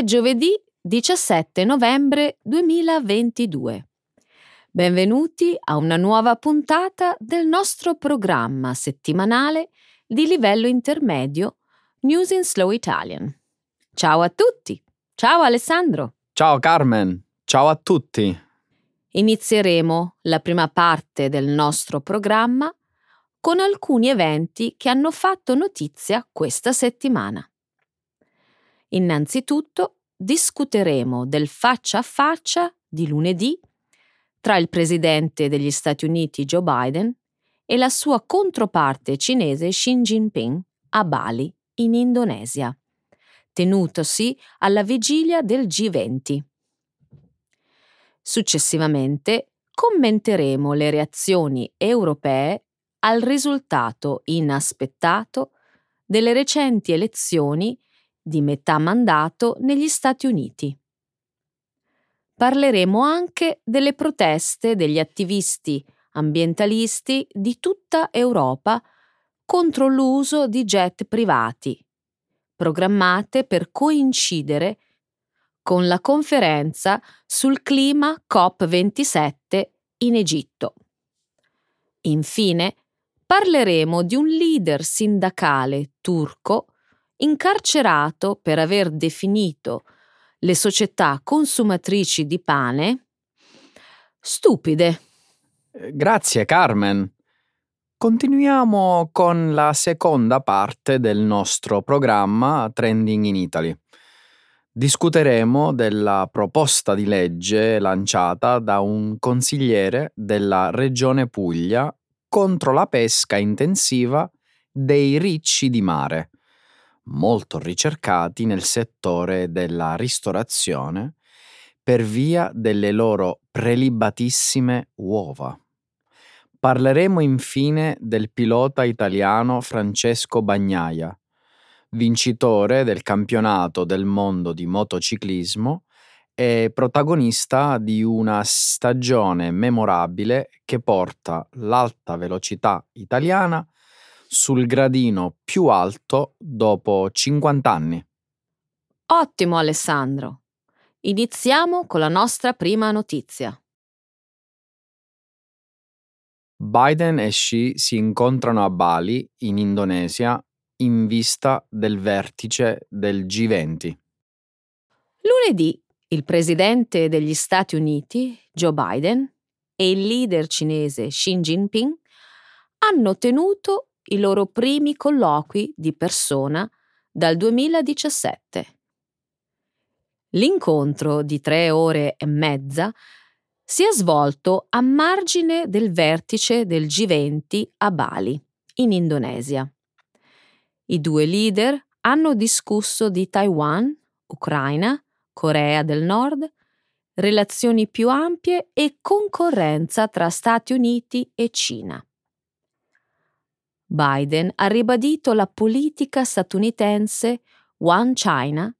È giovedì 17 novembre 2022. Benvenuti a una nuova puntata del nostro programma settimanale di livello intermedio News in Slow Italian. Ciao a tutti! Ciao Alessandro! Ciao Carmen! Ciao a tutti! Inizieremo la prima parte del nostro programma con alcuni eventi che hanno fatto notizia questa settimana. Innanzitutto discuteremo del faccia a faccia di lunedì tra il presidente degli Stati Uniti Joe Biden e la sua controparte cinese Xi Jinping a Bali, in Indonesia, tenutosi alla vigilia del G20. Successivamente commenteremo le reazioni europee al risultato inaspettato delle recenti elezioni di metà mandato negli Stati Uniti. Parleremo anche delle proteste degli attivisti ambientalisti di tutta Europa contro l'uso di jet privati, programmate per coincidere con la conferenza sul clima COP27 in Egitto. Infine, parleremo di un leader sindacale turco incarcerato per aver definito le società consumatrici di pane stupide. Eh, grazie Carmen. Continuiamo con la seconda parte del nostro programma Trending in Italy. Discuteremo della proposta di legge lanciata da un consigliere della Regione Puglia contro la pesca intensiva dei ricci di mare molto ricercati nel settore della ristorazione per via delle loro prelibatissime uova. Parleremo infine del pilota italiano Francesco Bagnaia, vincitore del campionato del mondo di motociclismo e protagonista di una stagione memorabile che porta l'alta velocità italiana sul gradino più alto dopo 50 anni. Ottimo Alessandro. Iniziamo con la nostra prima notizia. Biden e Xi si incontrano a Bali, in Indonesia, in vista del vertice del G20. Lunedì il presidente degli Stati Uniti, Joe Biden, e il leader cinese Xi Jinping hanno tenuto i loro primi colloqui di persona dal 2017. L'incontro di tre ore e mezza si è svolto a margine del vertice del G20 a Bali, in Indonesia. I due leader hanno discusso di Taiwan, Ucraina, Corea del Nord, relazioni più ampie e concorrenza tra Stati Uniti e Cina. Biden ha ribadito la politica statunitense One China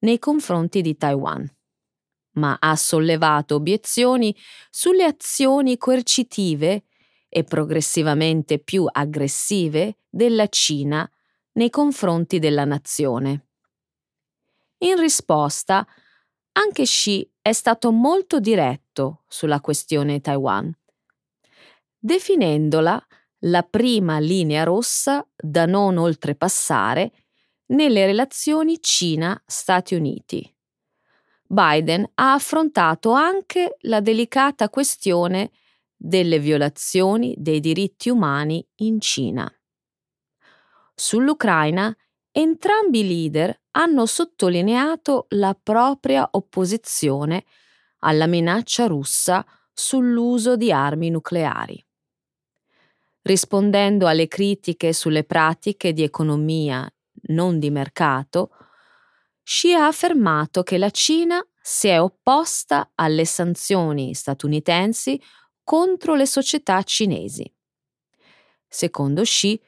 nei confronti di Taiwan, ma ha sollevato obiezioni sulle azioni coercitive e progressivamente più aggressive della Cina nei confronti della nazione. In risposta, anche Xi è stato molto diretto sulla questione Taiwan, definendola la prima linea rossa da non oltrepassare nelle relazioni Cina-Stati Uniti. Biden ha affrontato anche la delicata questione delle violazioni dei diritti umani in Cina. Sull'Ucraina, entrambi i leader hanno sottolineato la propria opposizione alla minaccia russa sull'uso di armi nucleari rispondendo alle critiche sulle pratiche di economia non di mercato, Xi ha affermato che la Cina si è opposta alle sanzioni statunitensi contro le società cinesi. Secondo Xi,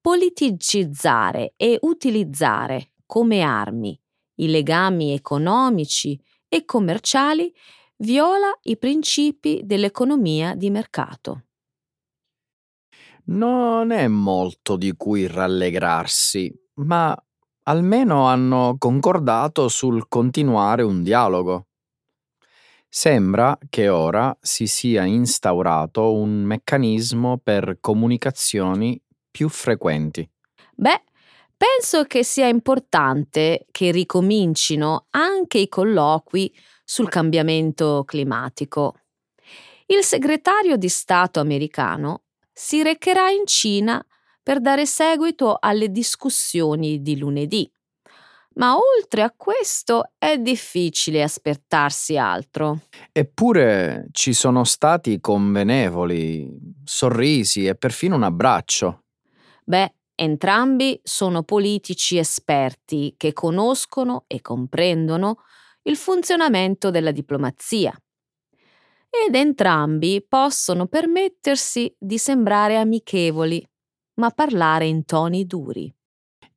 politicizzare e utilizzare come armi i legami economici e commerciali viola i principi dell'economia di mercato. Non è molto di cui rallegrarsi, ma almeno hanno concordato sul continuare un dialogo. Sembra che ora si sia instaurato un meccanismo per comunicazioni più frequenti. Beh, penso che sia importante che ricomincino anche i colloqui sul cambiamento climatico. Il segretario di Stato americano si recherà in Cina per dare seguito alle discussioni di lunedì. Ma oltre a questo è difficile aspettarsi altro. Eppure ci sono stati convenevoli, sorrisi e perfino un abbraccio. Beh, entrambi sono politici esperti che conoscono e comprendono il funzionamento della diplomazia. Ed entrambi possono permettersi di sembrare amichevoli, ma parlare in toni duri.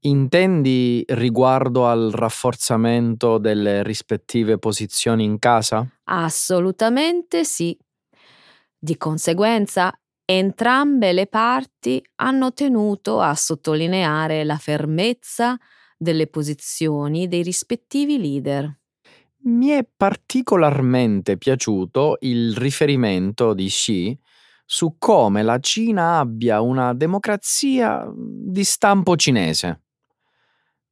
Intendi riguardo al rafforzamento delle rispettive posizioni in casa? Assolutamente sì. Di conseguenza, entrambe le parti hanno tenuto a sottolineare la fermezza delle posizioni dei rispettivi leader. Mi è particolarmente piaciuto il riferimento di Xi su come la Cina abbia una democrazia di stampo cinese.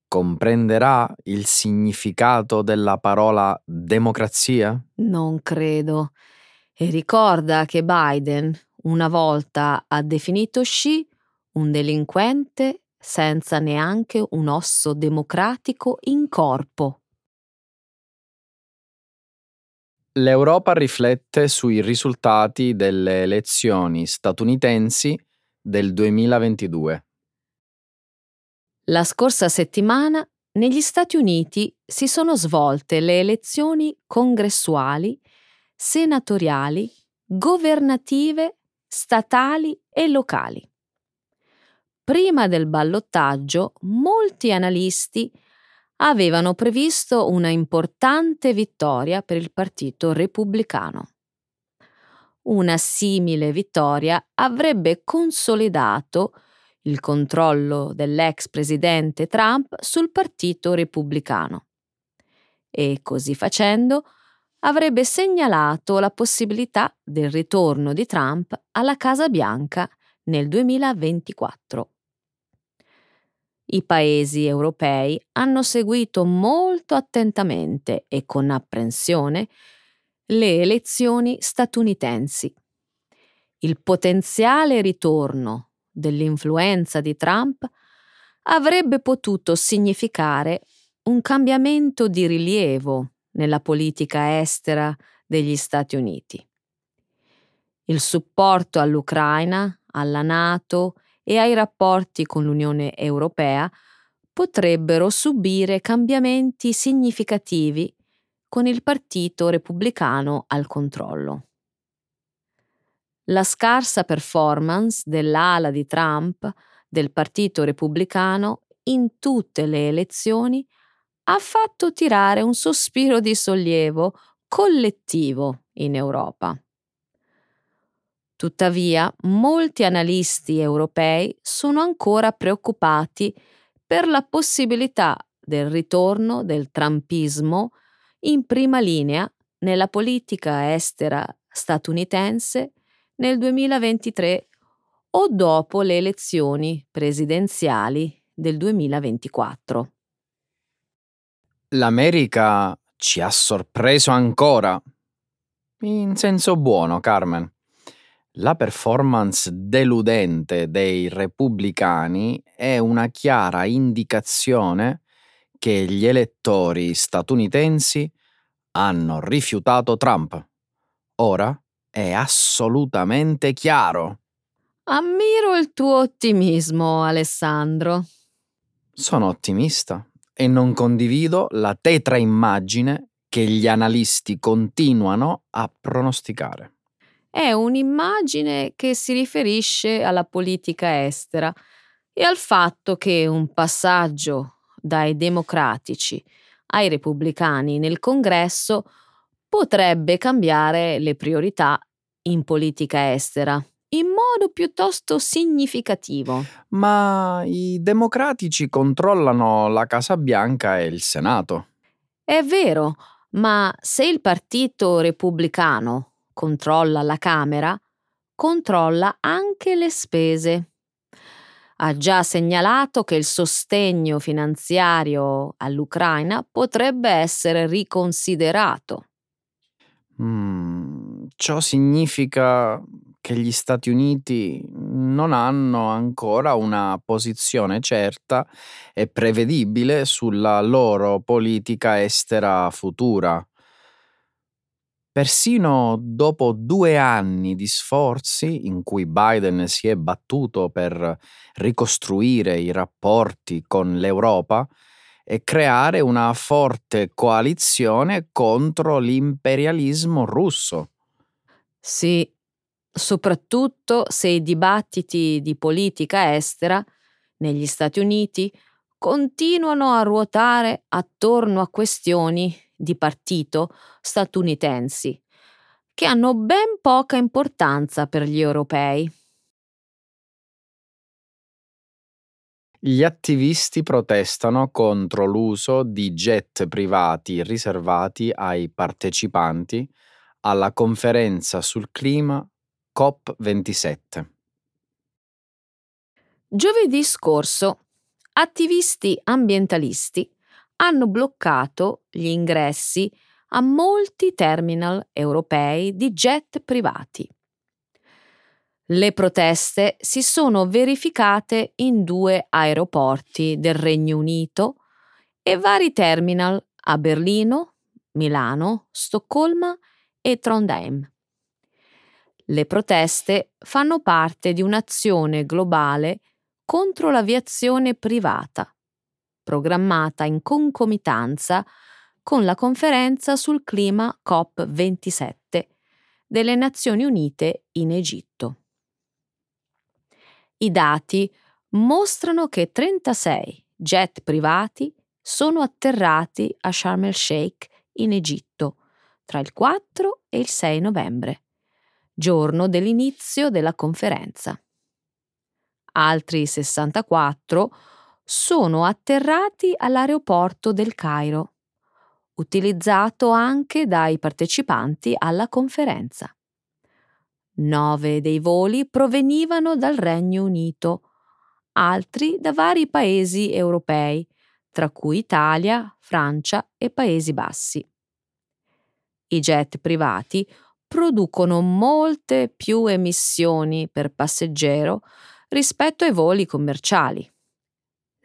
Comprenderà il significato della parola democrazia? Non credo. E ricorda che Biden una volta ha definito Xi un delinquente senza neanche un osso democratico in corpo. L'Europa riflette sui risultati delle elezioni statunitensi del 2022. La scorsa settimana negli Stati Uniti si sono svolte le elezioni congressuali, senatoriali, governative, statali e locali. Prima del ballottaggio, molti analisti avevano previsto una importante vittoria per il Partito Repubblicano. Una simile vittoria avrebbe consolidato il controllo dell'ex presidente Trump sul Partito Repubblicano e così facendo avrebbe segnalato la possibilità del ritorno di Trump alla Casa Bianca nel 2024. I paesi europei hanno seguito molto attentamente e con apprensione le elezioni statunitensi. Il potenziale ritorno dell'influenza di Trump avrebbe potuto significare un cambiamento di rilievo nella politica estera degli Stati Uniti. Il supporto all'Ucraina, alla Nato e ai rapporti con l'Unione Europea potrebbero subire cambiamenti significativi con il Partito Repubblicano al controllo. La scarsa performance dell'ala di Trump del Partito Repubblicano in tutte le elezioni ha fatto tirare un sospiro di sollievo collettivo in Europa. Tuttavia, molti analisti europei sono ancora preoccupati per la possibilità del ritorno del trumpismo in prima linea nella politica estera statunitense nel 2023 o dopo le elezioni presidenziali del 2024. L'America ci ha sorpreso ancora. In senso buono, Carmen. La performance deludente dei repubblicani è una chiara indicazione che gli elettori statunitensi hanno rifiutato Trump. Ora è assolutamente chiaro. Ammiro il tuo ottimismo, Alessandro. Sono ottimista e non condivido la tetra immagine che gli analisti continuano a pronosticare. È un'immagine che si riferisce alla politica estera e al fatto che un passaggio dai democratici ai repubblicani nel congresso potrebbe cambiare le priorità in politica estera, in modo piuttosto significativo. Ma i democratici controllano la Casa Bianca e il Senato. È vero, ma se il Partito Repubblicano controlla la Camera, controlla anche le spese. Ha già segnalato che il sostegno finanziario all'Ucraina potrebbe essere riconsiderato. Mm, ciò significa che gli Stati Uniti non hanno ancora una posizione certa e prevedibile sulla loro politica estera futura. Persino dopo due anni di sforzi in cui Biden si è battuto per ricostruire i rapporti con l'Europa e creare una forte coalizione contro l'imperialismo russo. Sì, soprattutto se i dibattiti di politica estera negli Stati Uniti continuano a ruotare attorno a questioni di partito statunitensi, che hanno ben poca importanza per gli europei. Gli attivisti protestano contro l'uso di jet privati riservati ai partecipanti alla conferenza sul clima COP27. Giovedì scorso, attivisti ambientalisti hanno bloccato gli ingressi a molti terminal europei di jet privati. Le proteste si sono verificate in due aeroporti del Regno Unito e vari terminal a Berlino, Milano, Stoccolma e Trondheim. Le proteste fanno parte di un'azione globale contro l'aviazione privata, programmata in concomitanza con la conferenza sul clima COP27 delle Nazioni Unite in Egitto. I dati mostrano che 36 jet privati sono atterrati a Sharm el Sheikh in Egitto tra il 4 e il 6 novembre giorno dell'inizio della conferenza. Altri 64 sono atterrati all'aeroporto del Cairo, utilizzato anche dai partecipanti alla conferenza. Nove dei voli provenivano dal Regno Unito, altri da vari paesi europei, tra cui Italia, Francia e Paesi Bassi. I jet privati producono molte più emissioni per passeggero rispetto ai voli commerciali.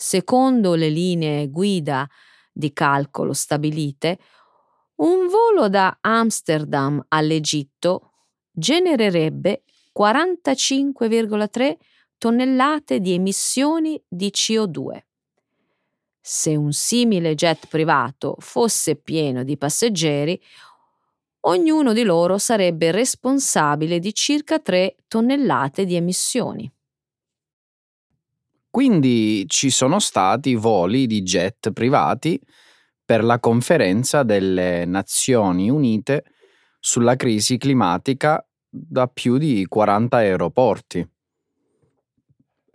Secondo le linee guida di calcolo stabilite, un volo da Amsterdam all'Egitto genererebbe 45,3 tonnellate di emissioni di CO2. Se un simile jet privato fosse pieno di passeggeri, ognuno di loro sarebbe responsabile di circa 3 tonnellate di emissioni. Quindi ci sono stati voli di jet privati per la conferenza delle Nazioni Unite sulla crisi climatica da più di 40 aeroporti.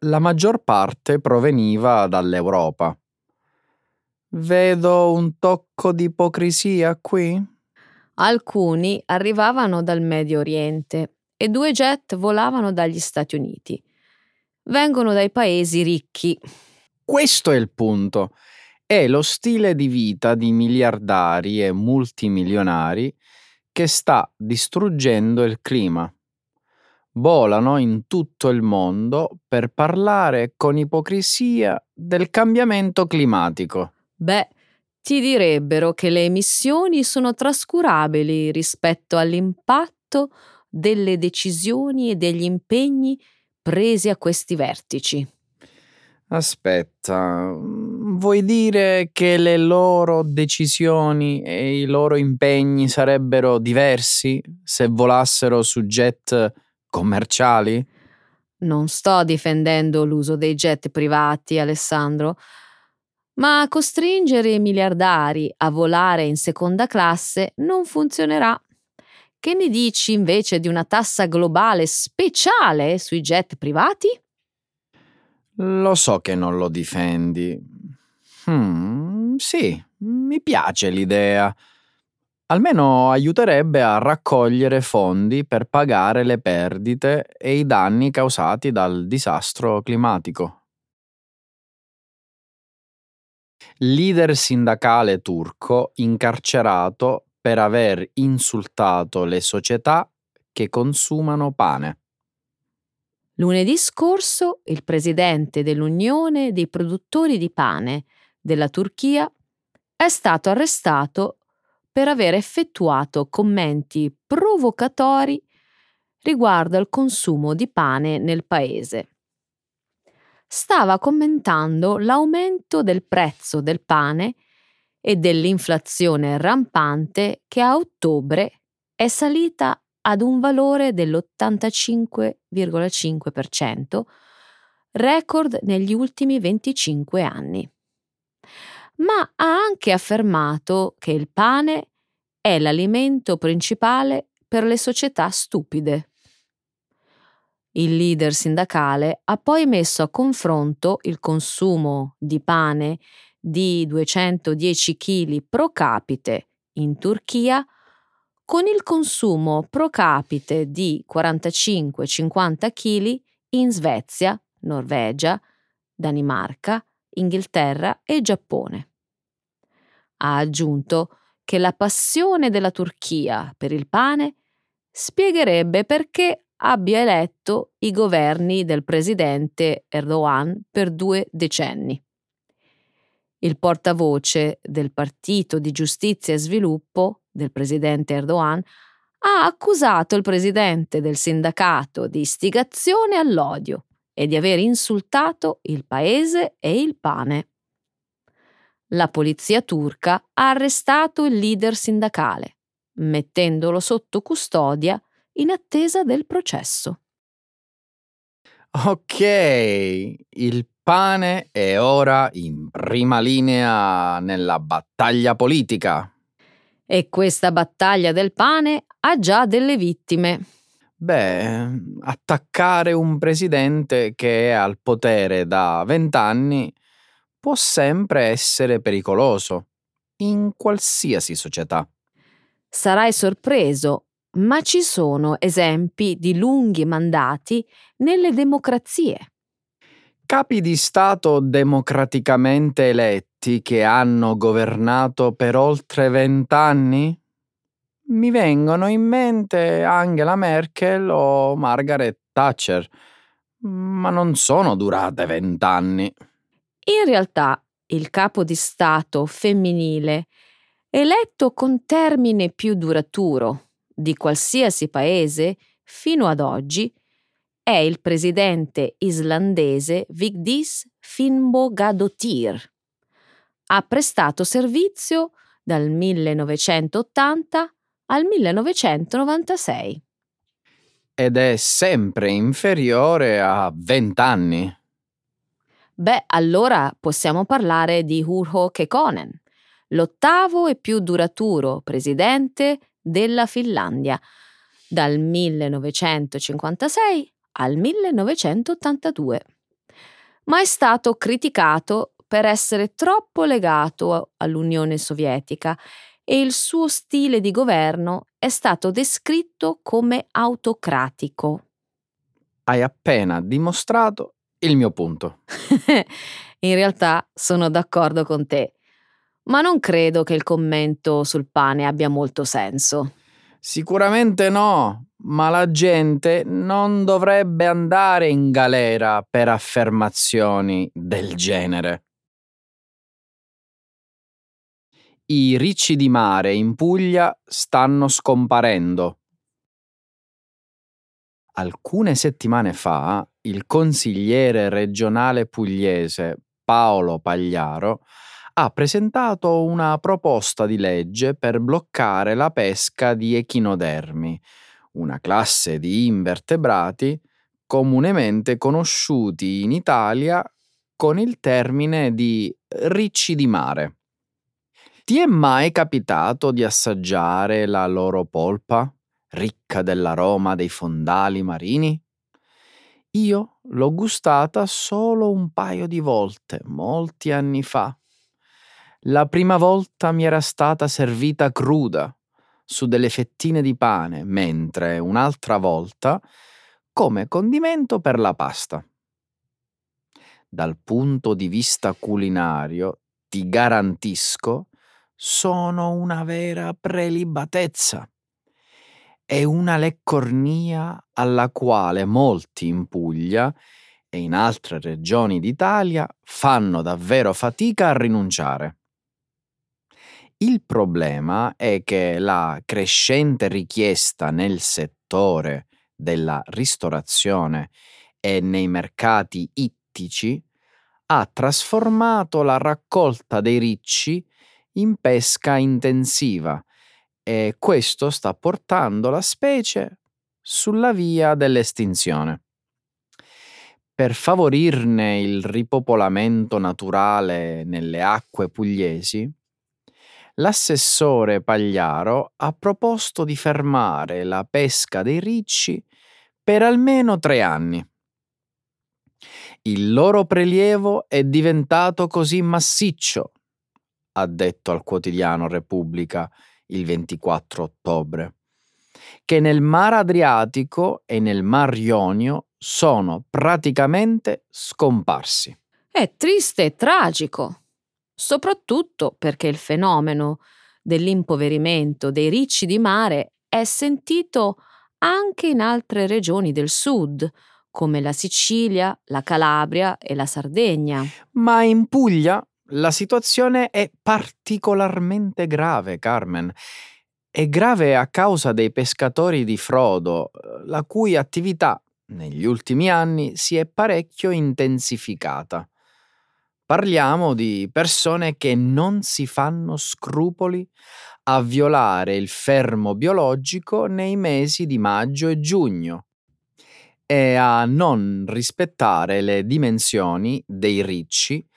La maggior parte proveniva dall'Europa. Vedo un tocco di ipocrisia qui? Alcuni arrivavano dal Medio Oriente e due jet volavano dagli Stati Uniti. Vengono dai paesi ricchi. Questo è il punto. È lo stile di vita di miliardari e multimilionari che sta distruggendo il clima. Volano in tutto il mondo per parlare con ipocrisia del cambiamento climatico. Beh, ti direbbero che le emissioni sono trascurabili rispetto all'impatto delle decisioni e degli impegni presi a questi vertici. Aspetta, vuoi dire che le loro decisioni e i loro impegni sarebbero diversi se volassero su jet commerciali? Non sto difendendo l'uso dei jet privati, Alessandro, ma costringere i miliardari a volare in seconda classe non funzionerà. Che ne dici invece di una tassa globale speciale sui jet privati? Lo so che non lo difendi. Hmm, sì, mi piace l'idea. Almeno aiuterebbe a raccogliere fondi per pagare le perdite e i danni causati dal disastro climatico. Leader sindacale turco incarcerato per aver insultato le società che consumano pane. Lunedì scorso il presidente dell'Unione dei produttori di pane della Turchia è stato arrestato per aver effettuato commenti provocatori riguardo al consumo di pane nel paese. Stava commentando l'aumento del prezzo del pane e dell'inflazione rampante che a ottobre è salita ad un valore dell'85,5%, record negli ultimi 25 anni. Ma ha anche affermato che il pane è l'alimento principale per le società stupide. Il leader sindacale ha poi messo a confronto il consumo di pane di 210 kg pro capite in Turchia con il consumo pro capite di 45-50 kg in Svezia, Norvegia, Danimarca, Inghilterra e Giappone. Ha aggiunto che la passione della Turchia per il pane spiegherebbe perché abbia eletto i governi del presidente Erdogan per due decenni. Il portavoce del Partito di Giustizia e Sviluppo del presidente Erdogan, ha accusato il presidente del sindacato di istigazione all'odio e di aver insultato il paese e il pane. La polizia turca ha arrestato il leader sindacale, mettendolo sotto custodia in attesa del processo. Ok, il pane è ora in prima linea nella battaglia politica. E questa battaglia del pane ha già delle vittime. Beh, attaccare un presidente che è al potere da vent'anni può sempre essere pericoloso, in qualsiasi società. Sarai sorpreso, ma ci sono esempi di lunghi mandati nelle democrazie. Capi di Stato democraticamente eletti che hanno governato per oltre vent'anni? Mi vengono in mente Angela Merkel o Margaret Thatcher, ma non sono durate vent'anni. In realtà, il capo di Stato femminile, eletto con termine più duraturo di qualsiasi paese fino ad oggi, è il presidente islandese Vigdis Finnbogadottir. Ha prestato servizio dal 1980 al 1996. Ed è sempre inferiore a 20 anni. Beh, allora possiamo parlare di Urho Kekkonen, l'ottavo e più duraturo presidente della Finlandia, dal 1956 al 1982, ma è stato criticato per essere troppo legato all'Unione Sovietica e il suo stile di governo è stato descritto come autocratico. Hai appena dimostrato il mio punto. In realtà sono d'accordo con te, ma non credo che il commento sul pane abbia molto senso. Sicuramente no, ma la gente non dovrebbe andare in galera per affermazioni del genere. I ricci di mare in Puglia stanno scomparendo. Alcune settimane fa il consigliere regionale pugliese Paolo Pagliaro ha presentato una proposta di legge per bloccare la pesca di echinodermi, una classe di invertebrati comunemente conosciuti in Italia con il termine di ricci di mare. Ti è mai capitato di assaggiare la loro polpa? ricca dell'aroma dei fondali marini? Io l'ho gustata solo un paio di volte, molti anni fa. La prima volta mi era stata servita cruda, su delle fettine di pane, mentre un'altra volta come condimento per la pasta. Dal punto di vista culinario, ti garantisco, sono una vera prelibatezza. È una leccornia alla quale molti in Puglia e in altre regioni d'Italia fanno davvero fatica a rinunciare. Il problema è che la crescente richiesta nel settore della ristorazione e nei mercati ittici ha trasformato la raccolta dei ricci in pesca intensiva e questo sta portando la specie sulla via dell'estinzione. Per favorirne il ripopolamento naturale nelle acque pugliesi, l'assessore Pagliaro ha proposto di fermare la pesca dei ricci per almeno tre anni. Il loro prelievo è diventato così massiccio, ha detto al quotidiano Repubblica il 24 ottobre, che nel Mar Adriatico e nel Mar Ionio sono praticamente scomparsi. È triste e tragico soprattutto perché il fenomeno dell'impoverimento dei ricci di mare è sentito anche in altre regioni del sud, come la Sicilia, la Calabria e la Sardegna. Ma in Puglia la situazione è particolarmente grave, Carmen. È grave a causa dei pescatori di frodo, la cui attività negli ultimi anni si è parecchio intensificata. Parliamo di persone che non si fanno scrupoli a violare il fermo biologico nei mesi di maggio e giugno e a non rispettare le dimensioni dei ricci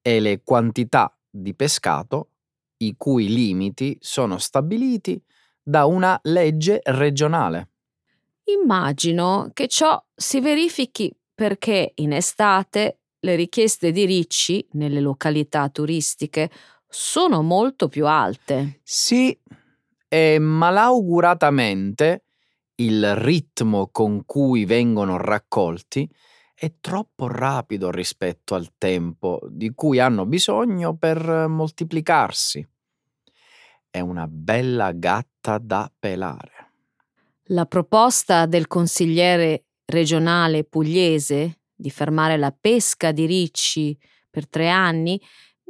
e le quantità di pescato i cui limiti sono stabiliti da una legge regionale. Immagino che ciò si verifichi perché in estate le richieste di ricci nelle località turistiche sono molto più alte. Sì, e malauguratamente il ritmo con cui vengono raccolti è troppo rapido rispetto al tempo di cui hanno bisogno per moltiplicarsi. È una bella gatta da pelare. La proposta del consigliere regionale pugliese di fermare la pesca di ricci per tre anni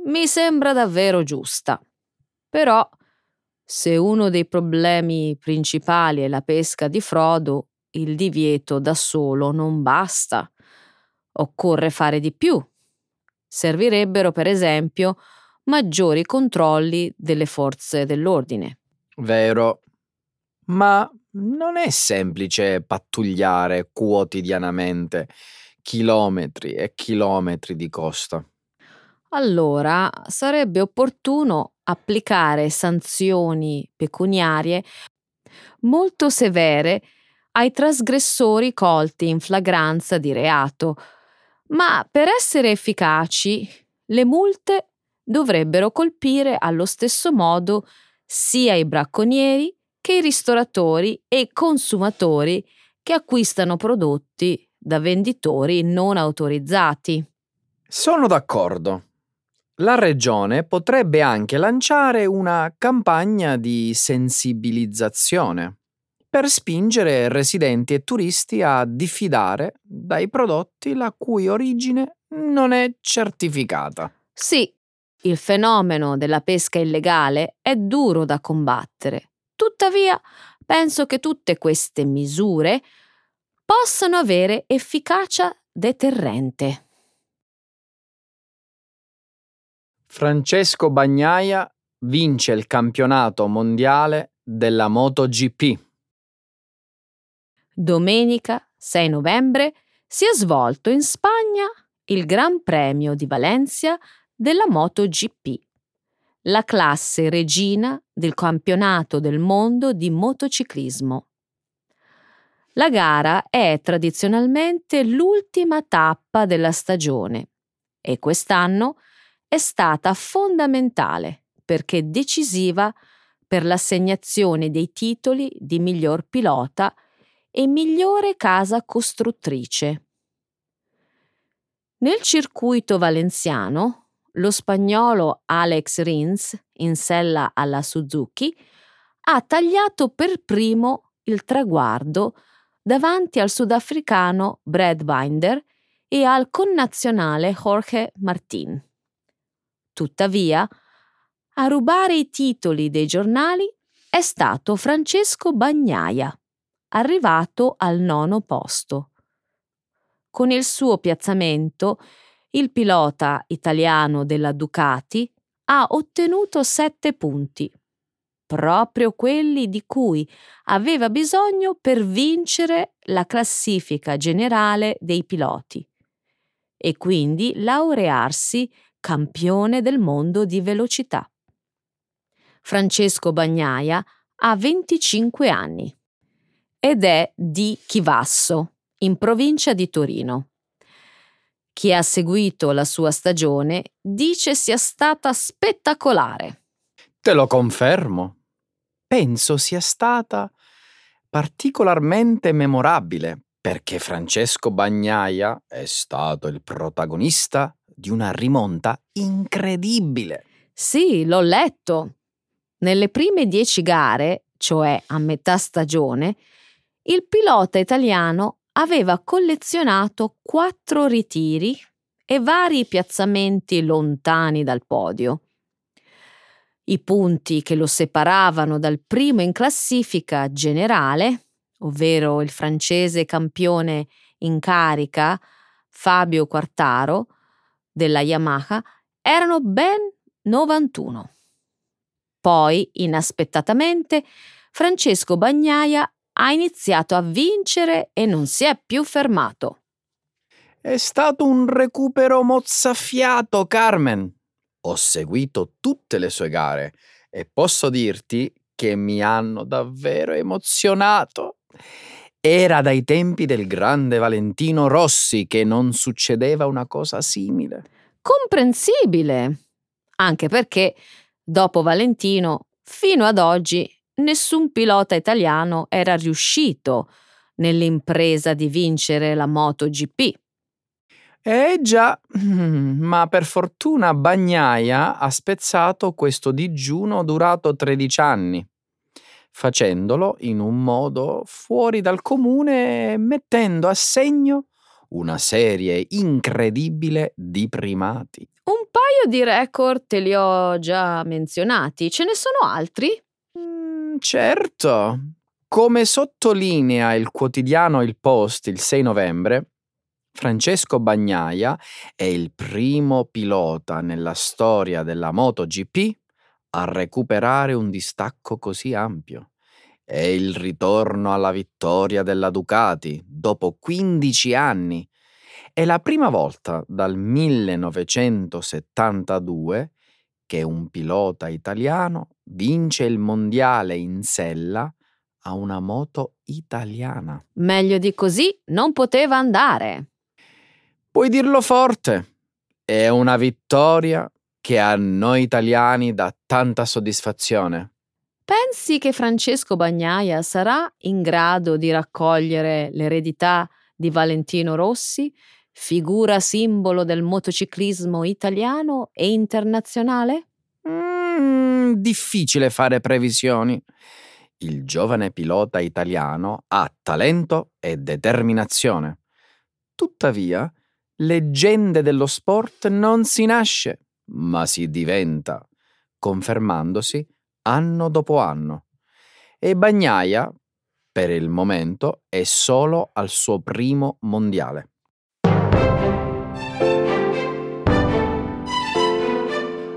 mi sembra davvero giusta. Però, se uno dei problemi principali è la pesca di frodo, il divieto da solo non basta. Occorre fare di più. Servirebbero, per esempio, maggiori controlli delle forze dell'ordine. Vero. Ma non è semplice pattugliare quotidianamente chilometri e chilometri di costa. Allora sarebbe opportuno applicare sanzioni pecuniarie molto severe ai trasgressori colti in flagranza di reato, ma per essere efficaci le multe dovrebbero colpire allo stesso modo sia i bracconieri che i ristoratori e i consumatori che acquistano prodotti da venditori non autorizzati. Sono d'accordo. La regione potrebbe anche lanciare una campagna di sensibilizzazione per spingere residenti e turisti a diffidare dai prodotti la cui origine non è certificata. Sì, il fenomeno della pesca illegale è duro da combattere. Tuttavia, penso che tutte queste misure possano avere efficacia deterrente. Francesco Bagnaia vince il campionato mondiale della MotoGP. Domenica 6 novembre si è svolto in Spagna il Gran Premio di Valencia della MotoGP, la classe regina del campionato del mondo di motociclismo. La gara è tradizionalmente l'ultima tappa della stagione e quest'anno è stata fondamentale perché decisiva per l'assegnazione dei titoli di miglior pilota e migliore casa costruttrice. Nel circuito valenziano, lo spagnolo Alex Rins, in sella alla Suzuki, ha tagliato per primo il traguardo davanti al sudafricano Brad Binder e al connazionale Jorge Martin. Tuttavia, a rubare i titoli dei giornali è stato Francesco Bagnaia, arrivato al nono posto. Con il suo piazzamento, il pilota italiano della Ducati ha ottenuto sette punti, proprio quelli di cui aveva bisogno per vincere la classifica generale dei piloti e quindi laurearsi campione del mondo di velocità. Francesco Bagnaia ha 25 anni ed è di Chivasso, in provincia di Torino. Chi ha seguito la sua stagione dice sia stata spettacolare. Te lo confermo. Penso sia stata particolarmente memorabile perché Francesco Bagnaia è stato il protagonista di una rimonta incredibile. Sì, l'ho letto. Nelle prime dieci gare, cioè a metà stagione, il pilota italiano aveva collezionato quattro ritiri e vari piazzamenti lontani dal podio. I punti che lo separavano dal primo in classifica generale, ovvero il francese campione in carica Fabio Quartaro della Yamaha, erano ben 91. Poi, inaspettatamente, Francesco Bagnaia ha iniziato a vincere e non si è più fermato. È stato un recupero mozzafiato, Carmen. Ho seguito tutte le sue gare e posso dirti che mi hanno davvero emozionato. Era dai tempi del grande Valentino Rossi che non succedeva una cosa simile. Comprensibile, anche perché dopo Valentino, fino ad oggi, nessun pilota italiano era riuscito nell'impresa di vincere la MotoGP. Eh già, ma per fortuna Bagnaia ha spezzato questo digiuno durato 13 anni, facendolo in un modo fuori dal comune e mettendo a segno una serie incredibile di primati. Un paio di record te li ho già menzionati, ce ne sono altri? certo. Come sottolinea il quotidiano Il Post il 6 novembre, Francesco Bagnaia è il primo pilota nella storia della MotoGP a recuperare un distacco così ampio. È il ritorno alla vittoria della Ducati dopo 15 anni. È la prima volta dal 1972 che un pilota italiano vince il mondiale in sella a una moto italiana. Meglio di così non poteva andare. Puoi dirlo forte. È una vittoria che a noi italiani dà tanta soddisfazione. Pensi che Francesco Bagnaia sarà in grado di raccogliere l'eredità di Valentino Rossi figura simbolo del motociclismo italiano e internazionale? Mm, difficile fare previsioni. Il giovane pilota italiano ha talento e determinazione. Tuttavia, leggende dello sport non si nasce, ma si diventa, confermandosi anno dopo anno. E Bagnaia, per il momento, è solo al suo primo mondiale.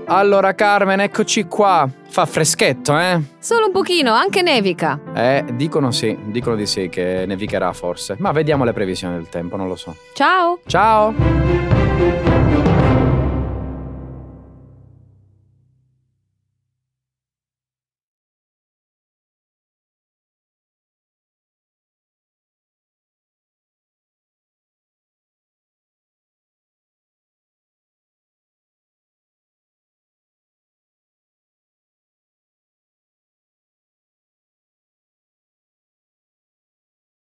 Allora Carmen, eccoci qua. Fa freschetto, eh? Solo un pochino, anche nevica. Eh, dicono sì, dicono di sì che nevicherà forse. Ma vediamo le previsioni del tempo, non lo so. Ciao! Ciao!